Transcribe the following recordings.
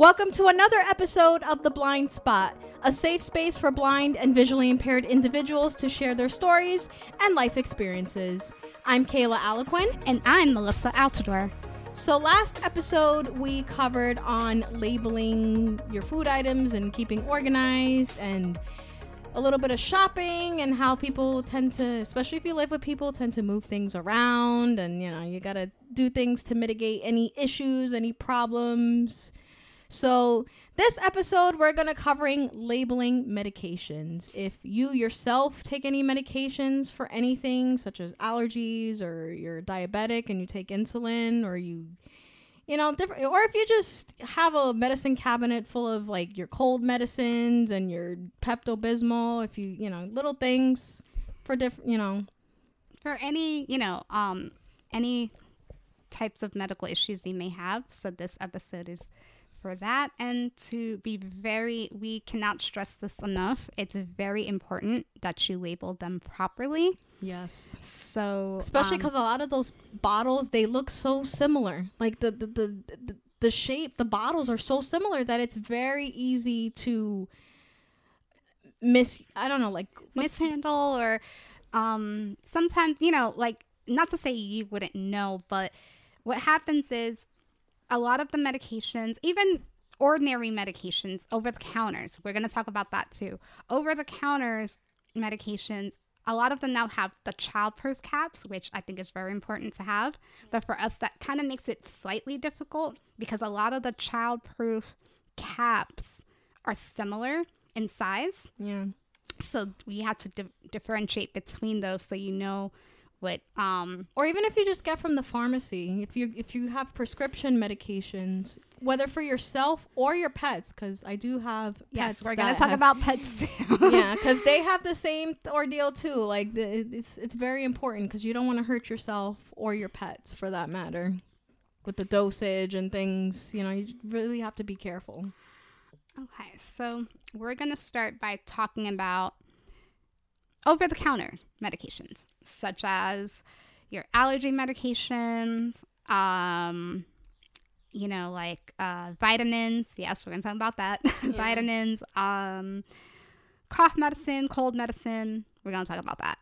Welcome to another episode of The Blind Spot, a safe space for blind and visually impaired individuals to share their stories and life experiences. I'm Keila Aliquin. And I'm Melissa Altador. So, last episode we covered on labeling your food items and keeping organized and a little bit of shopping and how people tend to, especially if you live with people, tend to move things around and you know, you got to do things to mitigate any issues, any problems. So, this episode we're going to covering labeling medications. If you yourself take any medications for anything such as allergies or you're diabetic and you take insulin or you you know, different or if you just have a medicine cabinet full of like your cold medicines and your Pepto-Bismol, if you, you know, little things for different, you know, for any, you know, um any types of medical issues you may have. So this episode is for that. And to be very we cannot stress this enough. It's very important that you label them properly. Yes. So especially because um, a lot of those bottles they look so similar. Like the the, the the the shape the bottles are so similar that it's very easy to miss i don't know like mishandle or um sometimes you know like not to say you wouldn't know but what happens is a lot of the medications, even ordinary medications over the counters, we're going to talk about that too. Over the counters medications, a lot of them now have the childproof caps, which I think is very important to have. But for us, that kind of makes it slightly difficult because a lot of the childproof caps are similar in size. Yeah. So we have to di- differentiate between those so you know what um or even if you just get from the pharmacy if you if you have prescription medications whether for yourself or your pets because i do have pets yes we're gonna talk have, about pets too. Yeah because they have the same ordeal too like the, it's it's very important because you don't want to hurt yourself or your pets for that matter with the dosage and things you know you really have to be careful. Okay so we're gonna start by talking about over the counter medications, such as your allergy medications, um, you know, like uh, vitamins. Yes, we're going to talk about that. Yeah. vitamins, um, cough medicine, cold medicine. We're going to talk about that.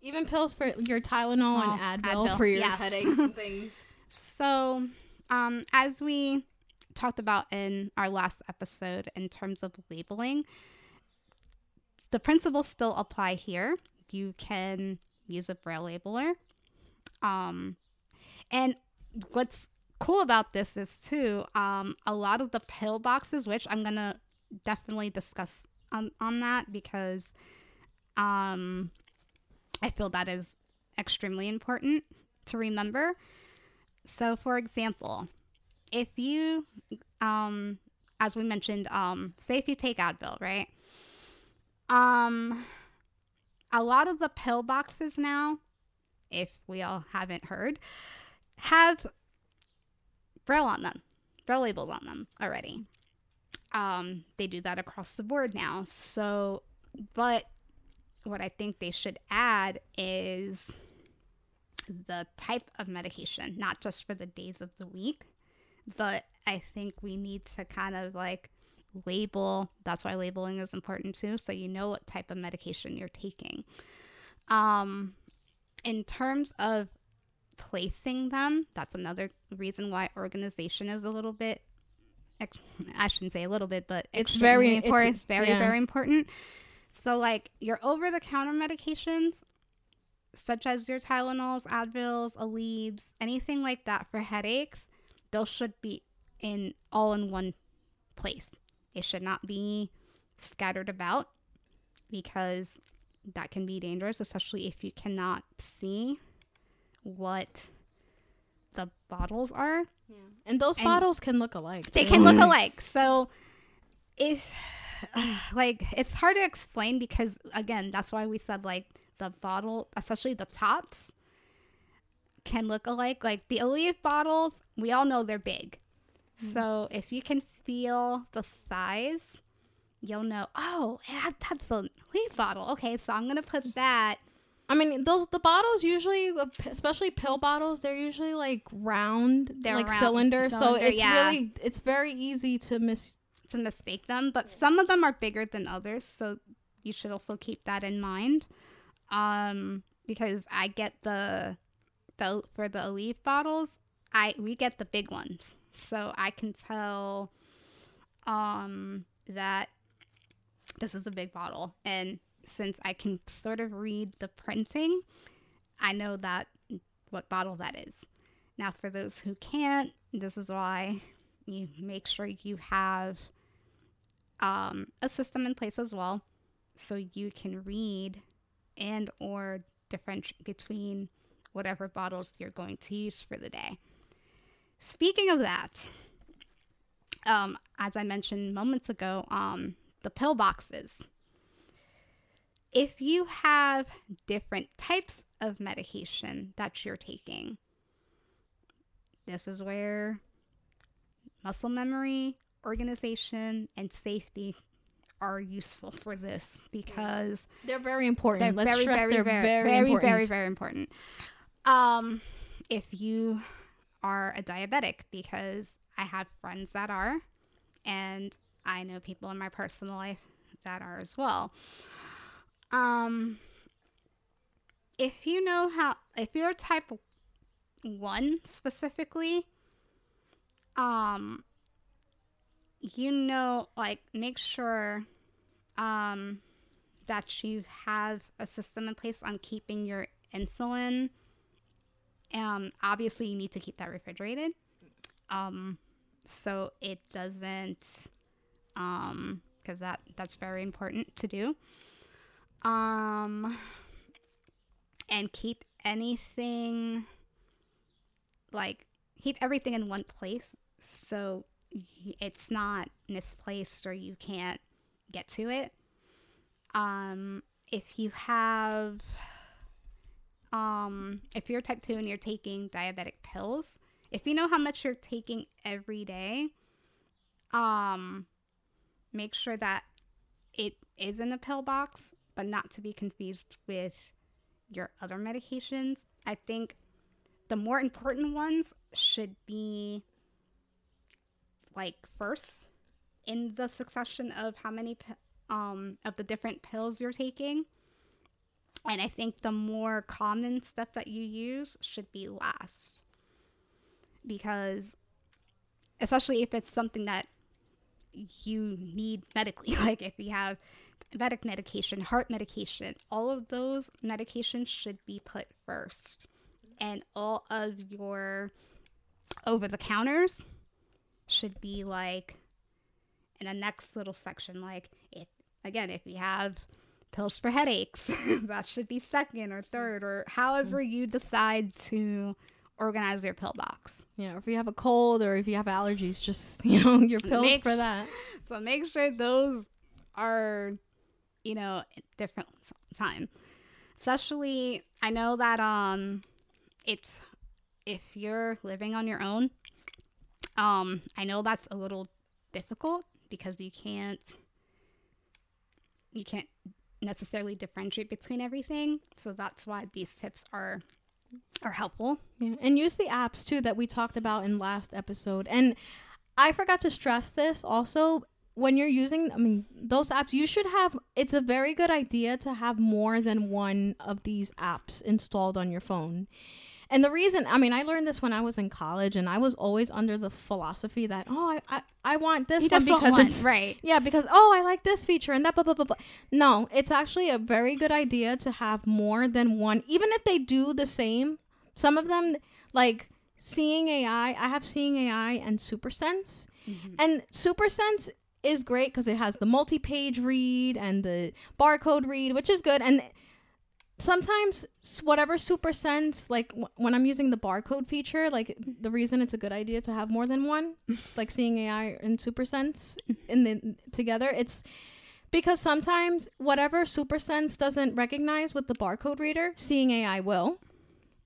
Even pills for your Tylenol oh, and Advil, Advil, for your yes. headaches and things. So, um, as we talked about in our last episode in terms of labeling, the principles still apply here. You can use a braille labeler. Um, and what's cool about this is too, um, a lot of the pill boxes, which I'm gonna definitely discuss on, on that because um, I feel that is extremely important to remember. So, for example, if you, um, as we mentioned, um, say if you take Advil, right? Um, a lot of the pill boxes now, if we all haven't heard, have braille on them, braille labels on them already. Um, they do that across the board now. So, but what I think they should add is the type of medication, not just for the days of the week, but I think we need to kind of like label. That's why labeling is important too, so you know what type of medication you're taking. Um, in terms of placing them, that's another reason why organization is a little bit. I shouldn't say a little bit, but it's very important. It's, it's very yeah. very important. So, like your over-the-counter medications, such as your Tylenols, Advils, Aleve, anything like that for headaches, those should be in all in one place. It should not be scattered about because that can be dangerous, especially if you cannot see what the bottles are. Yeah. And those and bottles can look alike. They can look alike. So if like it's hard to explain because again, that's why we said like the bottle, especially the tops can look alike. Like the Aleve bottles, we all know they're big. Mm-hmm. So if you can feel the size, you'll know, oh, yeah, that's a leaf bottle. Okay, so I'm going to put that I mean, those the bottles usually, uh, especially pill bottles, they're usually like round, They're like round- cylinder. So it's yeah. really, it's very easy to miss. to mistake them, but some of them are bigger than others, so you should also keep that in mind. Um, because I get the the for the Aleve bottles, I we get the big ones, so I can tell um that this is a big bottle, and since I can sort of read the printing, I know that what bottle that is. Now, for those who can't, this is why you make sure you have um, a system in place as well so you can read and or differentiate between whatever bottles you're going to use for the day speaking of that um, as i mentioned moments ago um, the pill boxes if you have different types of medication that you're taking this is where muscle memory, organization, and safety are useful for this because They're very important. they're Let's very, stress very, they're very, very, very, important. very, very important. Um, if you are a diabetic, because I have friends that are, and I know people in my personal life that are as well. Um, if you know how, if you're type one specifically, um, you know, like make sure, um, that you have a system in place on keeping your insulin. Um, obviously, you need to keep that refrigerated, um, so it doesn't, um, because that that's very important to do. Um, and keep anything like keep everything in one place so it's not misplaced or you can't get to it um if you have um if you're type 2 and you're taking diabetic pills if you know how much you're taking every day um make sure that it is in a pill box but not to be confused with your other medications. I think the more important ones should be like first in the succession of how many um of the different pills you're taking. And i think the more common stuff that you use should be last because especially if it's something that you need medically like if you have diabetic medication heart medication all of those medications should be put first. And all of your over the counters should be like in a next little section. Like if again if you have pills for headaches that should be second or third or however you decide to organize your pill box. Yeah, if you have a cold or if you have allergies, just you know your pills Make for sh- that. so make sure those are you know different time. Especially i know that um it's if you're living on your own um i know that's a little difficult because you can't you can't necessarily differentiate between everything. So that's why these tips are are helpful Yeah, and use the apps too that we talked about in last episode. And I forgot to stress this also when you're using I mean those apps you should have it's a very good idea to have more than one of these apps installed on your phone. And the reason, I mean, I learned this when I was in college, and I was always under the philosophy that, oh, I, I, I want this you one just want because it's right yeah, because oh, I like this feature and that blah blah blah blah. No, it's actually a very good idea to have more than one, even if they do the same. Some of them, like Seeing AI, I have Seeing AI and Super Sense, mm-hmm. and Super Sense is great because it has the multi-page read and the barcode read, which is good. And sometimes whatever Super Sense, like w- when I'm using the barcode feature, like the reason it's a good idea to have more than one, like Seeing AI and Super Sense mm-hmm. in the together, it's because sometimes whatever Super Sense doesn't recognize with the barcode reader, Seeing AI will.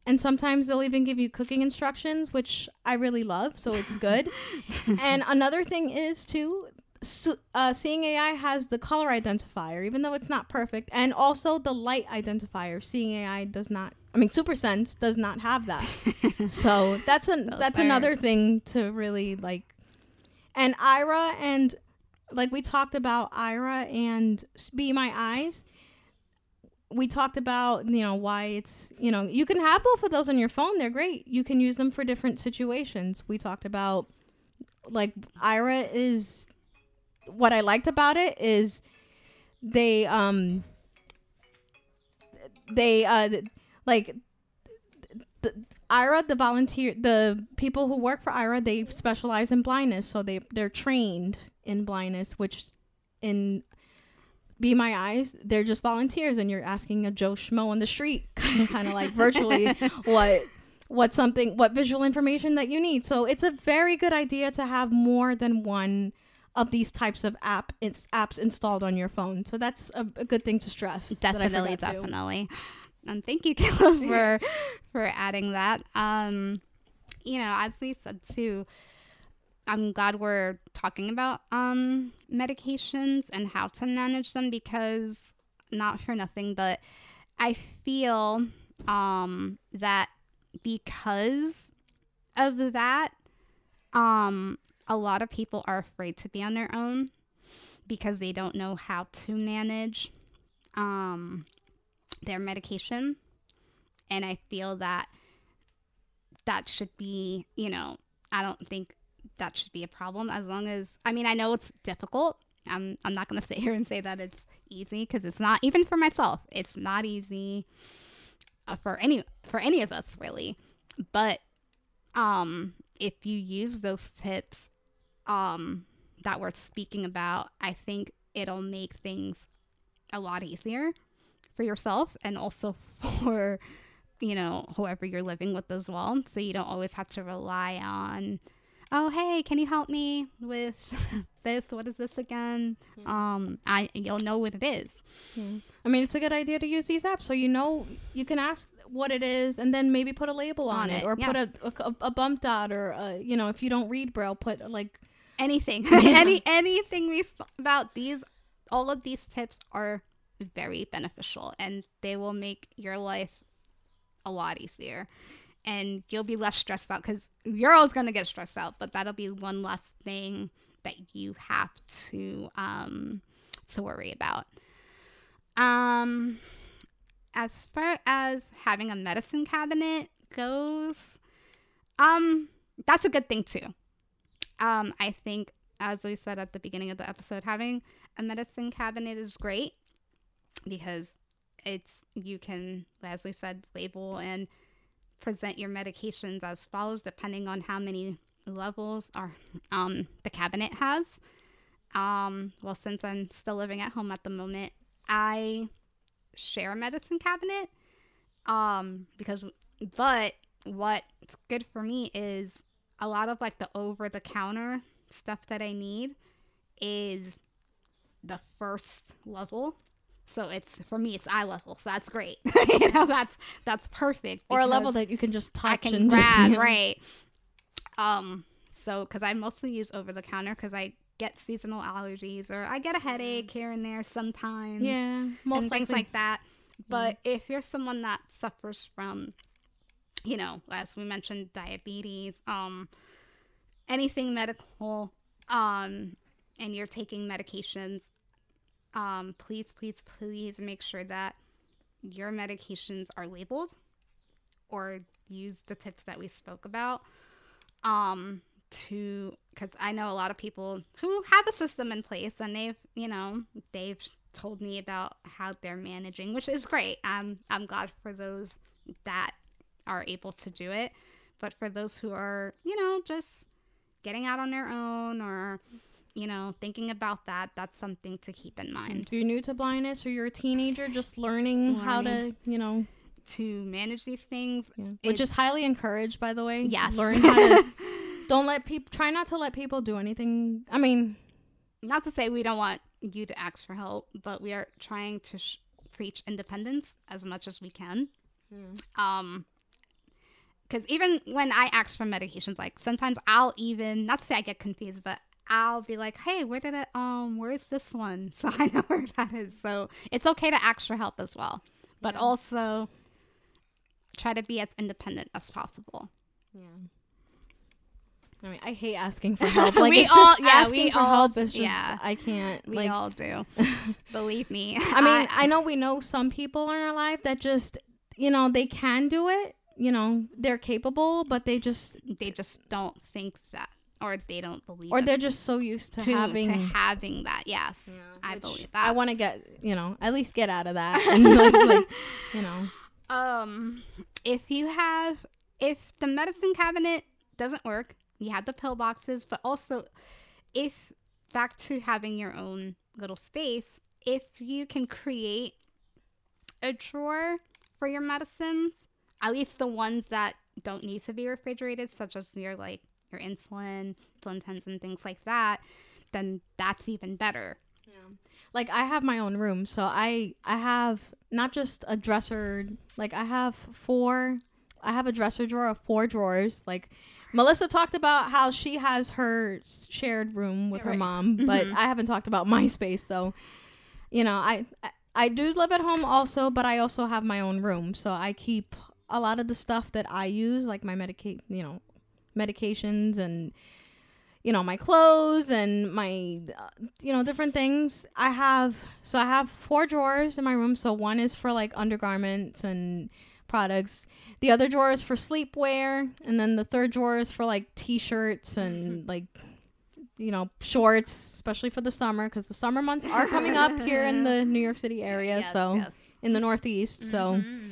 And sometimes they'll even give you cooking instructions, which I really love, so it's good. and another thing is too, so, uh, Seeing AI has the color identifier, even though it's not perfect, and also the light identifier. Seeing AI does not. I mean, SuperSense does not have that. so that's an Those that's are- another thing to really like. And Aira and like we talked about Aira and Be My Eyes. We talked about you know why it's you know you can have both of those on your phone. They're great. You can use them for different situations. We talked about like Aira is what I liked about it is they um they uh like the Aira the volunteer the people who work for Aira they specialize in blindness. So they they're trained in blindness which in be my eyes they're just volunteers and you're asking a Joe Schmo on the street kind of like virtually what what something what visual information that you need. So it's a very good idea to have more than one of these types of app it's apps installed on your phone. So that's a, a good thing to stress I definitely to. definitely. And thank you Keila for for adding that. Um you know as we said too i'm glad we're talking about um medications and how to manage them because not for nothing but i feel um that because of that um a lot of people are afraid to be on their own because they don't know how to manage um their medication. And i feel that that should be you know i don't think that should be a problem as long as i mean i know it's difficult. I'm, I'm not going to sit here and say that it's easy because it's not even for myself it's not easy uh, for any for any of us really. But um if you use those tips um that we're speaking about i think it'll make things a lot easier for yourself and also for you know whoever you're living with as well. So you don't always have to rely on oh hey can you help me with this? What is this again? Um i you'll know what it is. I mean, it's a good idea to use these apps. So you know you can ask what it is and then maybe put a label on, On it, it, or yeah. put a, a, a bump dot or uh you know if you don't read braille put like anything. Any anything we sp- about these all of these tips are very beneficial and they will make your life a lot easier and you'll be less stressed out because you're always going to get stressed out but that'll be one less thing that you have to um to worry about. Um as far as having a medicine cabinet goes um that's a good thing too. Um, I think, as we said at the beginning of the episode, having a medicine cabinet is great because it's you can, as we said, label and present your medications as follows, depending on how many levels are um, the cabinet has. Um, well, since I'm still living at home at the moment, I share a medicine cabinet. Um, because, but what's good for me is a lot of like the over the counter stuff that I need is the first level. So it's for me it's eye level. So that's great. you know, that's that's perfect. or a level that you can just touch I can and just, grab, you know. right. Um so cuz I mostly use over the counter cuz I get seasonal allergies or I get a headache here and there sometimes Yeah, most things like that. But if you're someone that suffers from, you know, as we mentioned, diabetes, um, anything medical, um, and you're taking medications, um, please, please, please make sure that your medications are labeled or use the tips that we spoke about. Um, to because I know a lot of people who have a system in place and they've, you know, they've told me about how they're managing, which is great. I'm I'm glad for those that are able to do it. But for those who are, you know, just getting out on their own or, you know, thinking about that, that's something to keep in mind If you're new to blindness or you're a teenager just learning, how to, you know, to manage these things. yeah. which is highly encouraged, by the way. Yes. Learn how to. don't let people. Try not to let people do anything. I mean, Not to say we don't want you to ask for help, but we are trying to sh- preach independence as much as we can. Um, because even when I ask for medications, like sometimes I'll even not to say I get confused, but I'll be like, hey, where did it um where's this one? So I know where that is. So it's okay to ask for help as well. But Yeah. also try to be as independent as possible. Yeah. I mean, I hate asking for help. Like We all- yeah, asking we for all- help is just yeah. I can't. We like, all do. Believe me. I mean, I know we know some people in our life that just, you know, they can do it. You know, they're capable, but they just, they just don't think that or they don't believe or it they're just so used to, to, having. to having that. Yes. I believe that. I want to get, you know, at least get out of that, and like, you know, Um, if you have, if the medicine cabinet doesn't work, you have the pill boxes, but also if back to having your own little space, if you can create a drawer for your medicines, at least the ones that don't need to be refrigerated, such as your like your insulin, insulin pens, and things like that, then that's even better. Yeah. like I have my own room, so I I have not just a dresser. Like I have four. I have a dresser drawer of four drawers. Like Melissa talked about how she has her shared room with her Right. mom, but mm-hmm. I haven't talked about my space. So, you know, I, I I do live at home also, but I also have my own room. So I keep a lot of the stuff that I use, like my medicate, you know, medications and you know my clothes and my uh, you know different things i have so i have four drawers in my room so one is for like undergarments and products the other drawer is for sleepwear and then the third drawer is for like t-shirts and like you know shorts especially for the summer because the summer months are coming up here in the new york city area Yes, so yes. in the northeast so Mhm.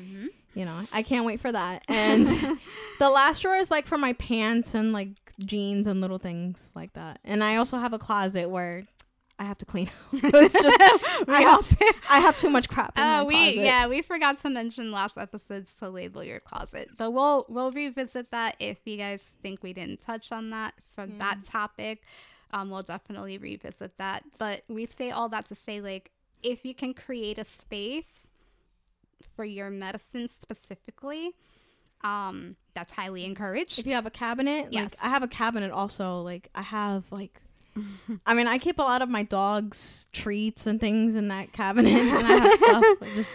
You know i can't wait for that and the last drawer is like for my pants and like jeans and little things like that and i also have a closet where i have to clean it's just I, have, also- I have too much crap in my Uh, we closet. yeah we forgot to mention last episodes to label your closet, but we'll we'll revisit that if you guys think we didn't touch on that from that topic. Um, we'll definitely revisit that. But we say all that to say like if you can create a space for your medicine specifically, um, that's highly encouraged. if you have a cabinet Yes. like i have a cabinet also like i have like i mean i keep a lot of my dog's treats and things in that cabinet and i have stuff like, just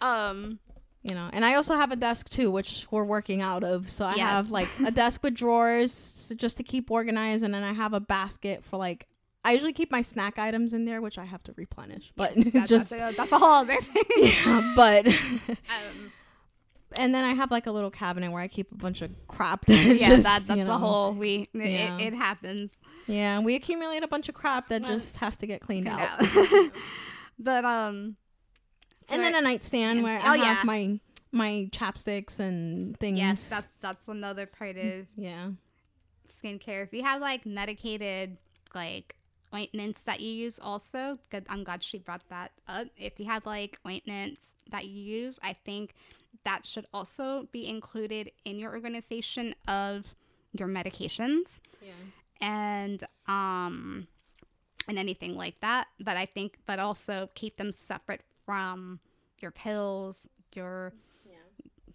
Um, you know and i also have a desk too which we're working out of so i Yes. have like a desk with drawers so just to keep organized and then i have a basket for like i usually keep my snack items in there which i have to replenish but yes, that- just that's, a, that's a whole other thing. yeah, but um, and then i have like a little cabinet where i keep a bunch of crap that yeah, just, that, that's you the know, whole we. It, Yeah. it, it happens. yeah we accumulate a bunch of crap that Well, just has to get cleaned Cleaned out, out. but um, and then a nightstand And- where oh, i have yeah. my my chapsticks and things yes, that's that's another part of yeah skincare. If you have like medicated like ointments that you use, also good. I'm glad she brought that up. If you have like ointments that you use, I think that should also be included in your organization of your medications yeah and um and anything like that but i think but also keep them separate from your pills your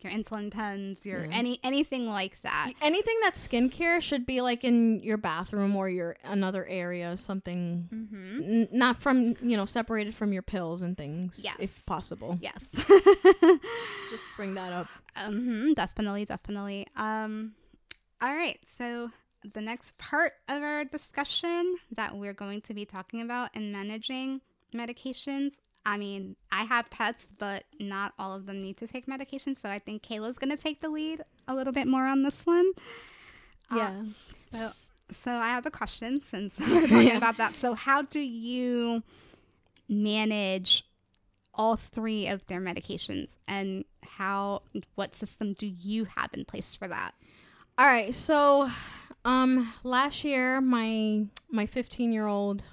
your insulin pens your Yeah. any anything like that anything that's skincare should be like in your bathroom or your another area something mm-hmm. n- not from you know separated from your pills and things Yes. if possible yes just bring that up um definitely definitely um all right so the next part of our discussion that we're going to be talking about and managing medications I mean, I have pets, but not all of them need to take medication. So I think Keila's going to take the lead a little bit more on this one. Uh, yeah so, so I have a question since we're talking Yeah. about that. So, how do you manage all three of their medications, and how? What system do you have in place for that? all right so um last year my my 15 year old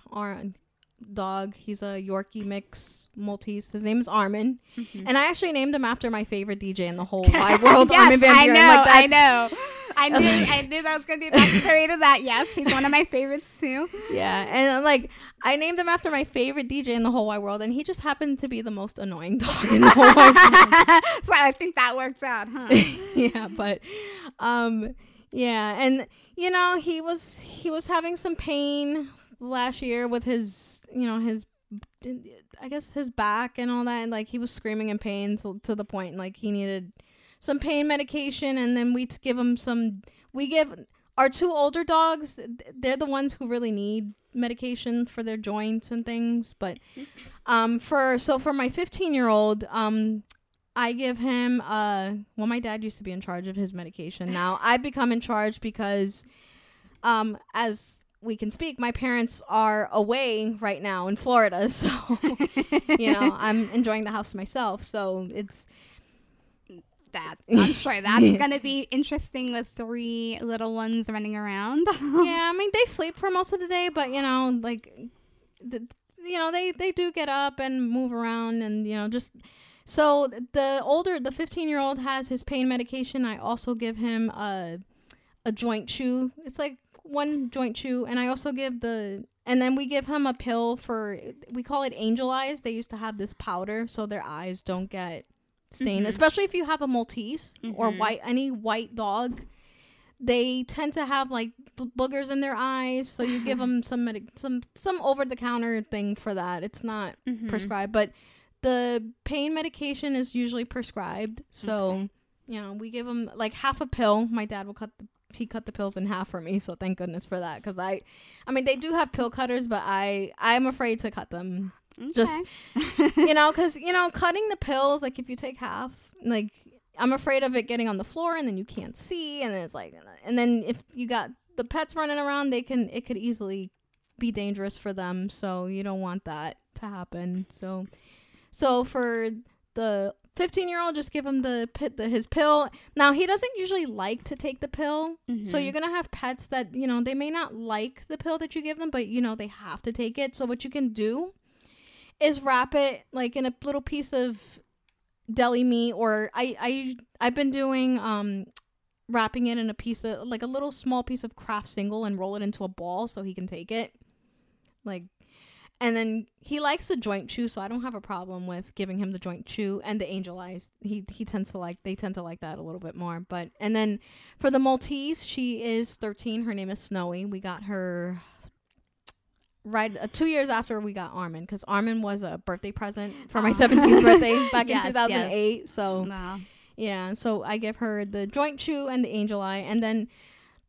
dog he's a yorkie mix maltese his name is armin and i actually named him after my favorite dj in the whole wide world armin van I know, Like, I know. I knew, I knew that was going to be backstory to that. Yes, he's one of my favorites too. Yeah, and I'm like I named him after my favorite DJ in the whole wide world, and he just happened to be the most annoying dog in the whole wide world. so I think that works out, huh? yeah, but um, Yeah, and you know he was he was having some pain last year with his you know his I guess his back and all that, and like he was screaming in pain to, to the point like he needed some pain medication, and then we give him some. We give our two older dogs. They're the ones who really need medication for their joints and things. But um, for so for my 15 year old, um, I give him uh well my dad used to be in charge of his medication. Now I've become in charge because um as we can speak, my parents are away right now in Florida, so you know, I'm enjoying the house myself. So it's that I'm sure that's gonna be interesting with three little ones running around. yeah, I mean they sleep for most of the day, but you know, like the, you know, they they do get up and move around and you know, just so the older, the 15 year old has his pain medication. I also give him a a joint chew. It's like one joint chew, and I also give the and then we give him a pill for we call it angel eyes. They used to have this powder so their eyes don't get stained, mm-hmm. especially if you have a Maltese mm-hmm. or white any white dog. They tend to have like boogers in their eyes, so you give them some medic- some some over the counter thing for that. It's not mm-hmm. prescribed, but the pain medication is usually prescribed. So, okay. you know, we give them like half a pill. My dad will cut the he cut the pills in half for me, so thank goodness for that cuz I I mean, they do have pill cutters, but I I'm afraid to cut them. Okay. Just you know, cuz you know, cutting the pills like if you take half, like I'm afraid of it getting on the floor and then you can't see and then it's like and then if you got the pets running around, they can it could easily be dangerous for them, so you don't want that to happen. So so for the 15 year old, just give him the, the his pill. Now he doesn't usually like to take the pill, mm-hmm. so you're gonna have pets that you know they may not like the pill that you give them, but you know they have to take it. So what you can do is wrap it like in a little piece of deli meat, or I I I've been doing um wrapping it in a piece of like a little small piece of Kraft single and roll it into a ball so he can take it. Like and then he likes the joint chew, so I don't have a problem with giving him the joint chew and the angel eyes. He he tends to like they tend to like that a little bit more. But and then for the Maltese, she is 13. Her name is Snowy. We got her right uh, two years after we got Armin because Armin was a birthday present for my 17th birthday back yes, in 2008. Yes. So wow. yeah, so I give her the joint chew and the angel eye, and then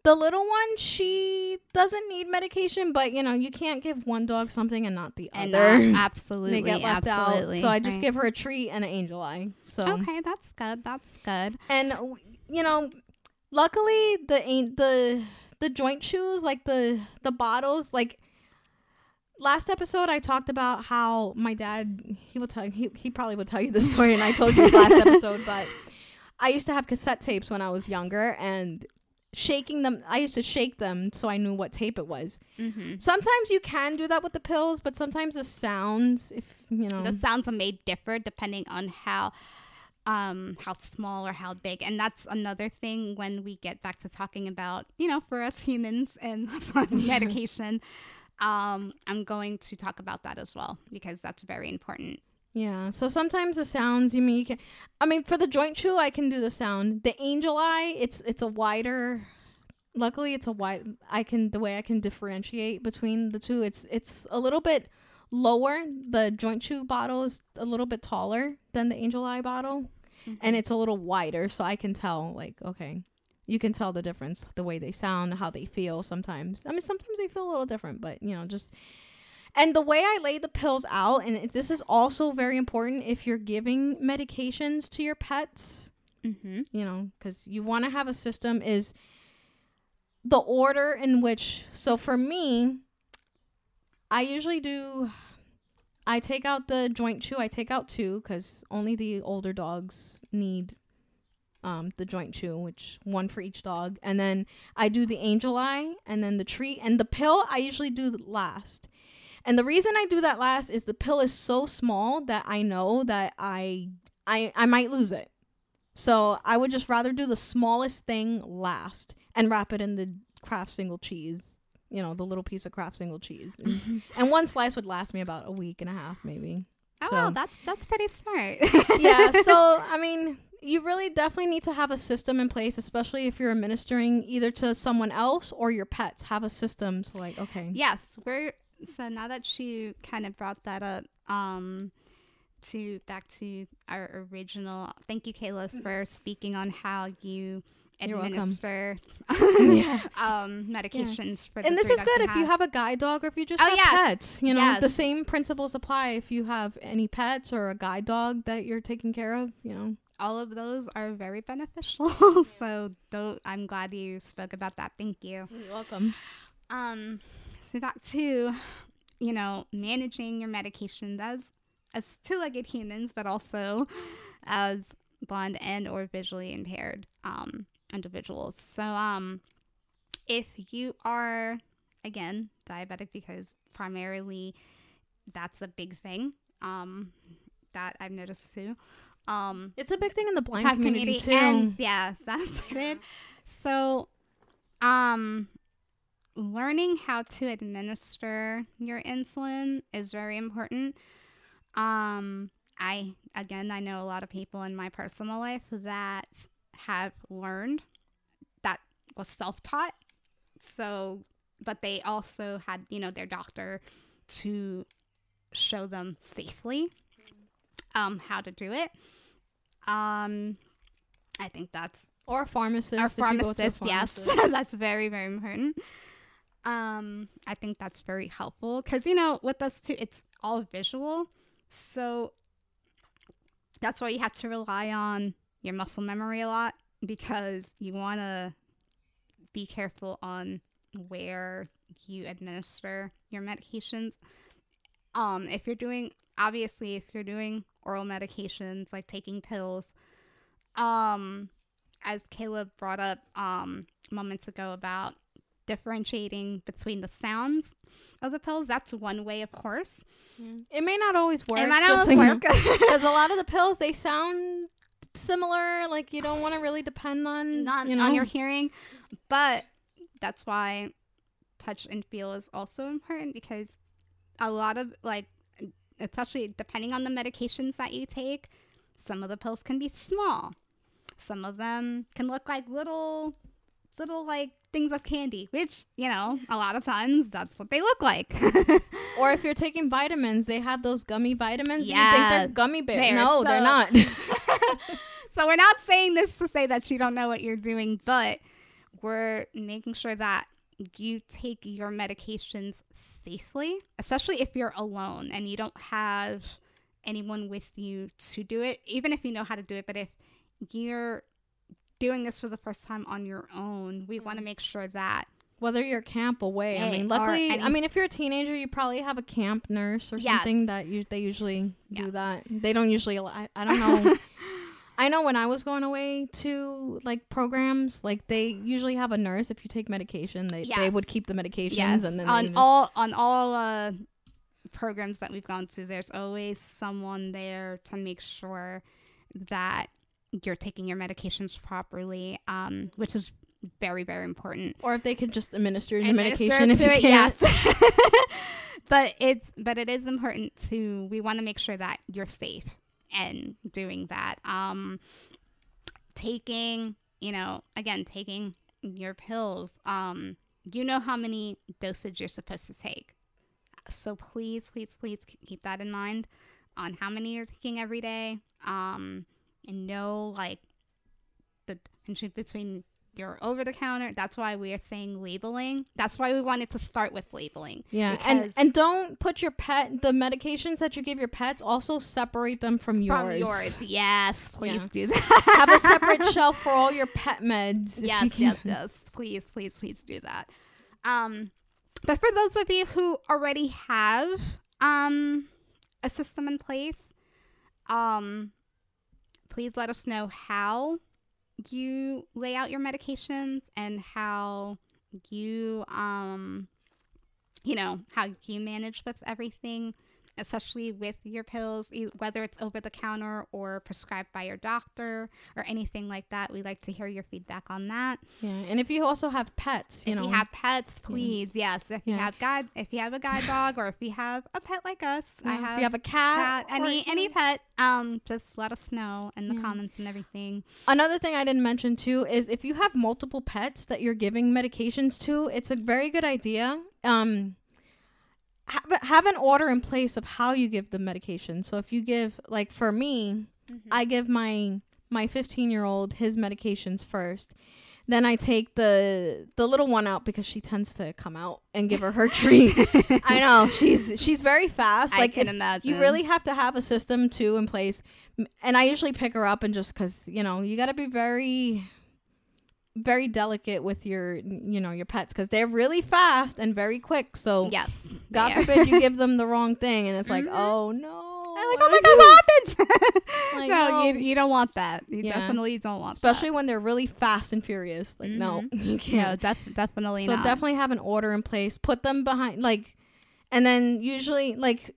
the little one, she doesn't need medication, but you know, you can't give one dog something and not the and other. absolutely, they get left absolutely. out. So I just right. give her a treat and an angel eye. So okay, that's good. That's good. And you know, luckily the the the joint shoes, like the the bottles, like last episode I talked about how my dad he will tell he he probably would tell you the story, and I told you last episode, but. I used to have cassette tapes when I was younger, and shaking them i used to shake them so i knew what tape it was. Mm-hmm. sometimes you can do that with the pills but sometimes the sounds if you know. The sounds may differ depending on how um how small or how big. And that's another thing when we get back to talking about you know for us humans and medication um i'm going to talk about that as well because that's very important yeah. So sometimes the sounds you mean you can I mean for the joint chew I can do the sound. The angel eye, it's it's a wider luckily it's a wide I can the way I can differentiate between the two. It's it's a little bit lower. The joint chew bottle is a little bit taller than the angel eye bottle. Mm-hmm. And it's a little wider, so I can tell like, okay. You can tell the difference, the way they sound, how they feel sometimes. I mean sometimes they feel a little different, but you know, just and the way I lay the pills out, and this is also very important if you're giving medications to your pets, mm-hmm. you know, because you want to have a system, is the order in which. So for me, I usually do. I take out the joint chew. I take out two because only the older dogs need um, the joint chew, which one for each dog. And then I do the angel eye and then the treat. And the pill I usually do last. And the reason I do that last is the pill is so small that I know that I I I might lose it. So I would just rather do the smallest thing last and wrap it in the Kraft single cheese. You know, the little piece of Kraft single cheese. And, and one slice would last me about a week and a half maybe. Oh, so, wow, that's that's pretty smart. yeah, so I mean, you really definitely need to have a system in place, especially if you're administering either to someone else or your pets. Have a system. So, like, okay. Yes, we're so now that you kind of brought that up, um, to back to our original. Thank you, Keila, for speaking on how you administer Yeah. um, medications for. The And this is good if you have a guide dog or if you just Oh, have yes. pets. You know, the same principles apply if you have any pets or a guide dog that you're taking care of. You know, all of those are very beneficial. so I'm glad you spoke about that. Thank you. you're welcome. Um, so back to, you know, managing your medications as as two-legged humans, but also as blind and or visually impaired um, individuals. So, um, if you are again diabetic, because primarily that's a big thing um, that I've noticed too. Um, It's a big thing in the blind Black community, too. and yes, that's it. So, um, learning how to administer your insulin is very important. Um, I again, I know a lot of people in my personal life that have learned that was self-taught. So, but they also had, you know, their doctor to show them safely um how to do it. Um I think that's or a pharmacist. our if you go to a pharmacist, yes. that's very, very important. Um, I think that's very helpful because you know, with us too, it's all visual, so that's why you have to rely on your muscle memory a lot because you want to be careful on where you administer your medications. Um, if you're doing obviously if you're doing oral medications like taking pills, um, as Keila brought up um, moments ago about differentiating between the sounds of the pills, that's one way, of course. Mm. It may not always work. it might not so work. because a lot of the pills they sound similar. Like you don't want to really depend on on, you know on your hearing, but that's why touch and feel is also important because a lot of like, especially depending on the medications that you take, some of the pills can be small. Some of them can look like little, little like things of candy, which you know a lot of times that's what they look like. or if you're taking vitamins, they have those gummy vitamins. Yeah, you think they're gummy bears? they're no, they're not. so we're not saying this to say that you don't know what you're doing, but we're making sure that you take your medications safely, especially if you're alone and you don't have anyone with you to do it, even if you know how to do it. But if you're doing this for the first time on your own, we want to make sure that Whether you're camp away, I mean, luckily, I mean, if you're a teenager, you probably have a camp nurse or Yes. something that you they usually Yeah. do that. They don't usually. I, I don't know. I know when I was going away to like programs, like they usually have a nurse. If you take medication, they they would keep the medications yes, and then on all on all uh, programs that we've gone to, there's always someone there to make sure that you're taking your medications properly, um, which is very very important. or if they could just administer your Administer medication if you it, yes. but it's but it is important to we want to make sure that you're safe and doing that. Um, taking you know again taking your pills. Um, you know how many dosage you're supposed to take. So please, please, please keep that in mind on how many you're taking every day. Um, and know like the difference between your over the counter. That's why we are saying labeling. That's why we wanted to start with labeling. Yeah, and and don't put your pet the medications that you give your pets also separate them from yours. From yours. Yes, please Yeah. do that. Have a separate shelf for all your pet meds. if you yes, can. yes, yes. Please, please, please do that. Um, but for those of you who already have um a system in place, um, please let us know how you lay out your medications and how you um you know how you manage with everything especially with your pills, whether it's over the counter or prescribed by your doctor or anything like that. We like to hear your feedback on that. Yeah, and if you also have pets, you if know, you have pets, please, yes. If you have guide, if you have a guide dog, or if you have a pet like us, I have. if you have a cat, cat, any any pet, um, just let us know in the Yeah. comments and everything. Another thing I didn't mention too is if you have multiple pets that you're giving medications to, it's a very good idea. Um, have, have an order in place of how you give the medication. So if you give, like for me, mm-hmm. I give my my 15 year old his medications first. Then I take the the little one out because she tends to come out and give her her treat. I know she's she's very fast. I like can imagine. you really have to have a system too in place and i usually pick her up and just because you know you got to be very very delicate with your you know your pets because they're really fast and very quick so yes. god are. forbid you give them the wrong thing and it's like Mhm. oh no I'm like, oh my god, what happened? Like, no, no. you, you don't want that. You Yeah. definitely don't want especially when they're really fast and furious like no you can't No, def- definitely so not. definitely have an order in place put them behind like and then usually like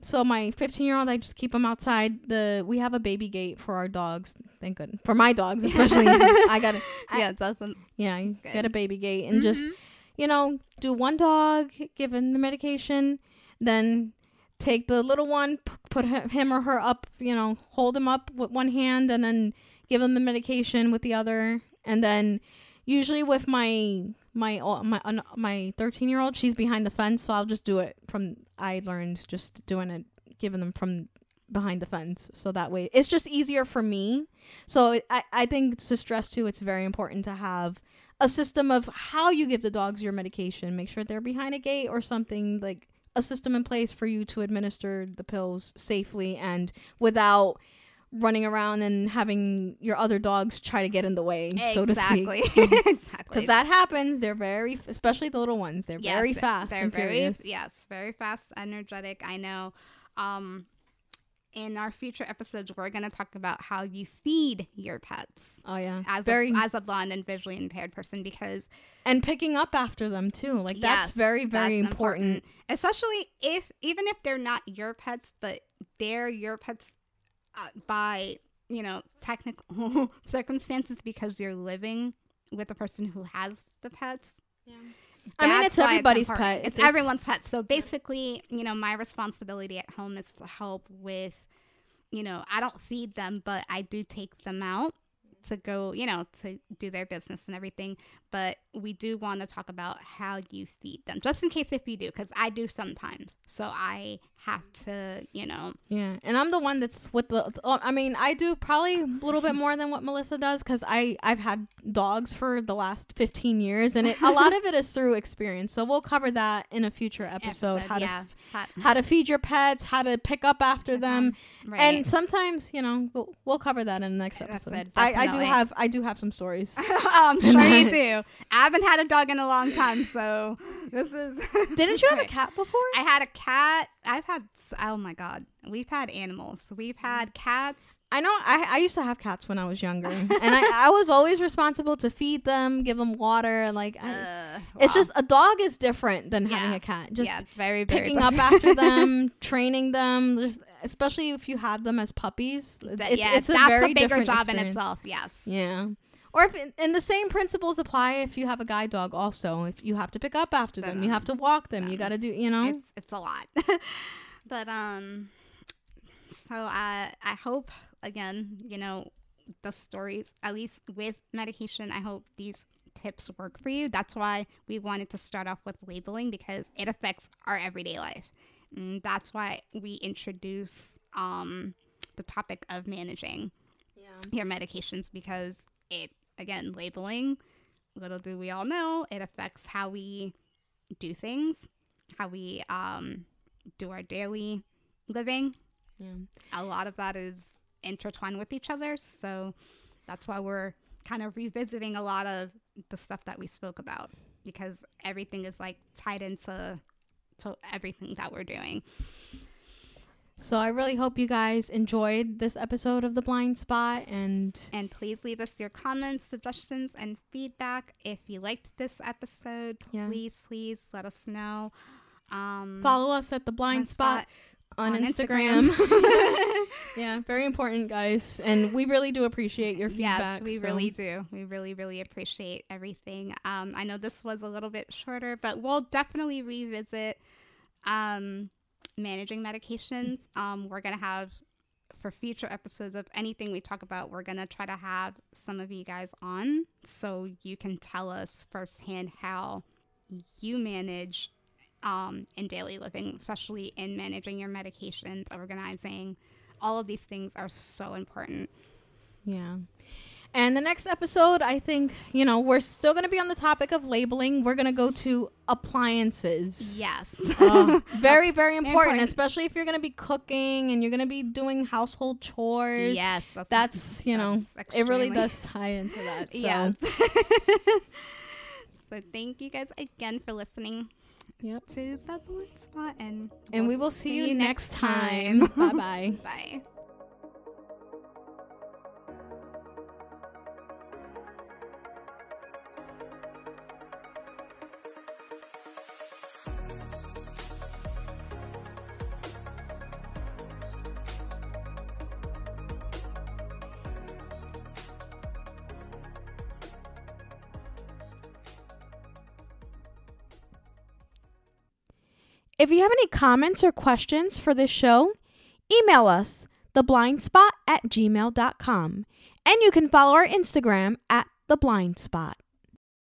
so my 15 year old i just keep them outside the we have a baby gate for our dogs thank goodness for my dogs especially i got it yeah, it's definitely. yeah you get a baby gate and just Mhm. you know do one dog given the medication then take the little one p- put him or her up you know hold him up with one hand and then give him the medication with the other and then usually with my my my my 13 year old she's behind the fence so i'll just do it from i learned just doing it giving them from behind the fence so that way it's just easier for me. So it, i i think to stress too it's very important to have a system of how you give the dogs your medication. Make sure they're behind a gate or something like a system in place for you to administer the pills safely and without running around and having your other dogs try to get in the way so to speak exactly. because that happens they're very especially the little ones they're Yes, very fast They're very furious yes, very fast, energetic. I know. Um, in our future episodes, we're gonna talk about how you feed your pets oh yeah as very a, as a blind and visually impaired person because and picking up after them too like that's very very that's important. especially if even if they're not your pets, but they're your pets uh, by you know technical circumstances because you're living with the person who has the pets. I mean, it's everybody's important. pet. It's, It's- everyone's pet. So basically, you know, my responsibility at home is to help with, you know, I don't feed them, but I do take them out to go, you know, to do their business and everything. But we do want to talk about how you feed them, just in case if you do, because I do sometimes. So I have to, you know, Yeah, and I'm the one that's with the. oh, I mean, I do probably a little bit more than what Melissa does because I I've had dogs for the last 15 years, and it, a lot of it is through experience. So we'll cover that in a future episode. how to yeah, hot- how to feed your pets, how to pick up after uh-huh. them, right. and sometimes you know we'll, we'll cover that in the next episode. it, I, I do have I do have some stories. I'm sure you do. I haven't had a dog in a long time, so this is. Didn't you have a cat before? I had a cat. I've had. Oh my god, we've had animals. We've had cats. I know I, I used to have cats when I was younger, and I, I was always responsible to feed them, give them water, and like I, Uh, It's wow. just a dog is different than having a cat. Just yeah, very very picking up after them, training them, just especially if you have them as puppies. It's, That- it's, a that's very a bigger different job in itself. Yes. Yeah. Or if and the same principles apply if you have a guide dog also. If you have to pick up after them, you have to walk them, you got to do, you know. It's it's a lot. but um so I I hope again, you know, the stories at least with medication, I hope these tips work for you. That's why we wanted to start off with labeling because it affects our everyday life. And that's why we introduce um the topic of managing your medications because it again labeling little do we all know it affects how we do things how we um do our daily living Yeah. a lot of that is intertwined with each other so that's why we're kind of revisiting a lot of the stuff that we spoke about because everything is like tied into to everything that we're doing So I really hope you guys enjoyed this episode of The Blind Spot and And please leave us your comments, suggestions, and feedback. If you liked this episode, Yeah. please, please let us know. Um, Follow us at the Blind Blind Spot, Spot on, on Instagram. Instagram. yeah, very important, guys, and we really do appreciate your feedback. Yes, we so- really do. We really, really appreciate everything. Um, I know this was a little bit shorter, but we'll definitely revisit um, managing medications. Um, we're gonna have for future episodes of anything we talk about, we're gonna try to have some of you guys on so you can tell us firsthand how you manage um, in daily living, especially in managing your medications, organizing. All of these things are so important. Yeah. And the next episode, I think, you know, we're still going to be on the topic of labeling. We're going to go to appliances. Yes. Uh, very, very important, important. especially if you're going to be cooking and you're going to be doing household chores. yes. That's, you know, that's it really does tie into that. So, Yes. so thank you guys again for listening Yep. to the blind spot and And we we'll will see you next time. bye bye. Bye. If you have any comments or questions for this show, email us theblindspot at gmail.com. And you can follow our Instagram at theblindspot.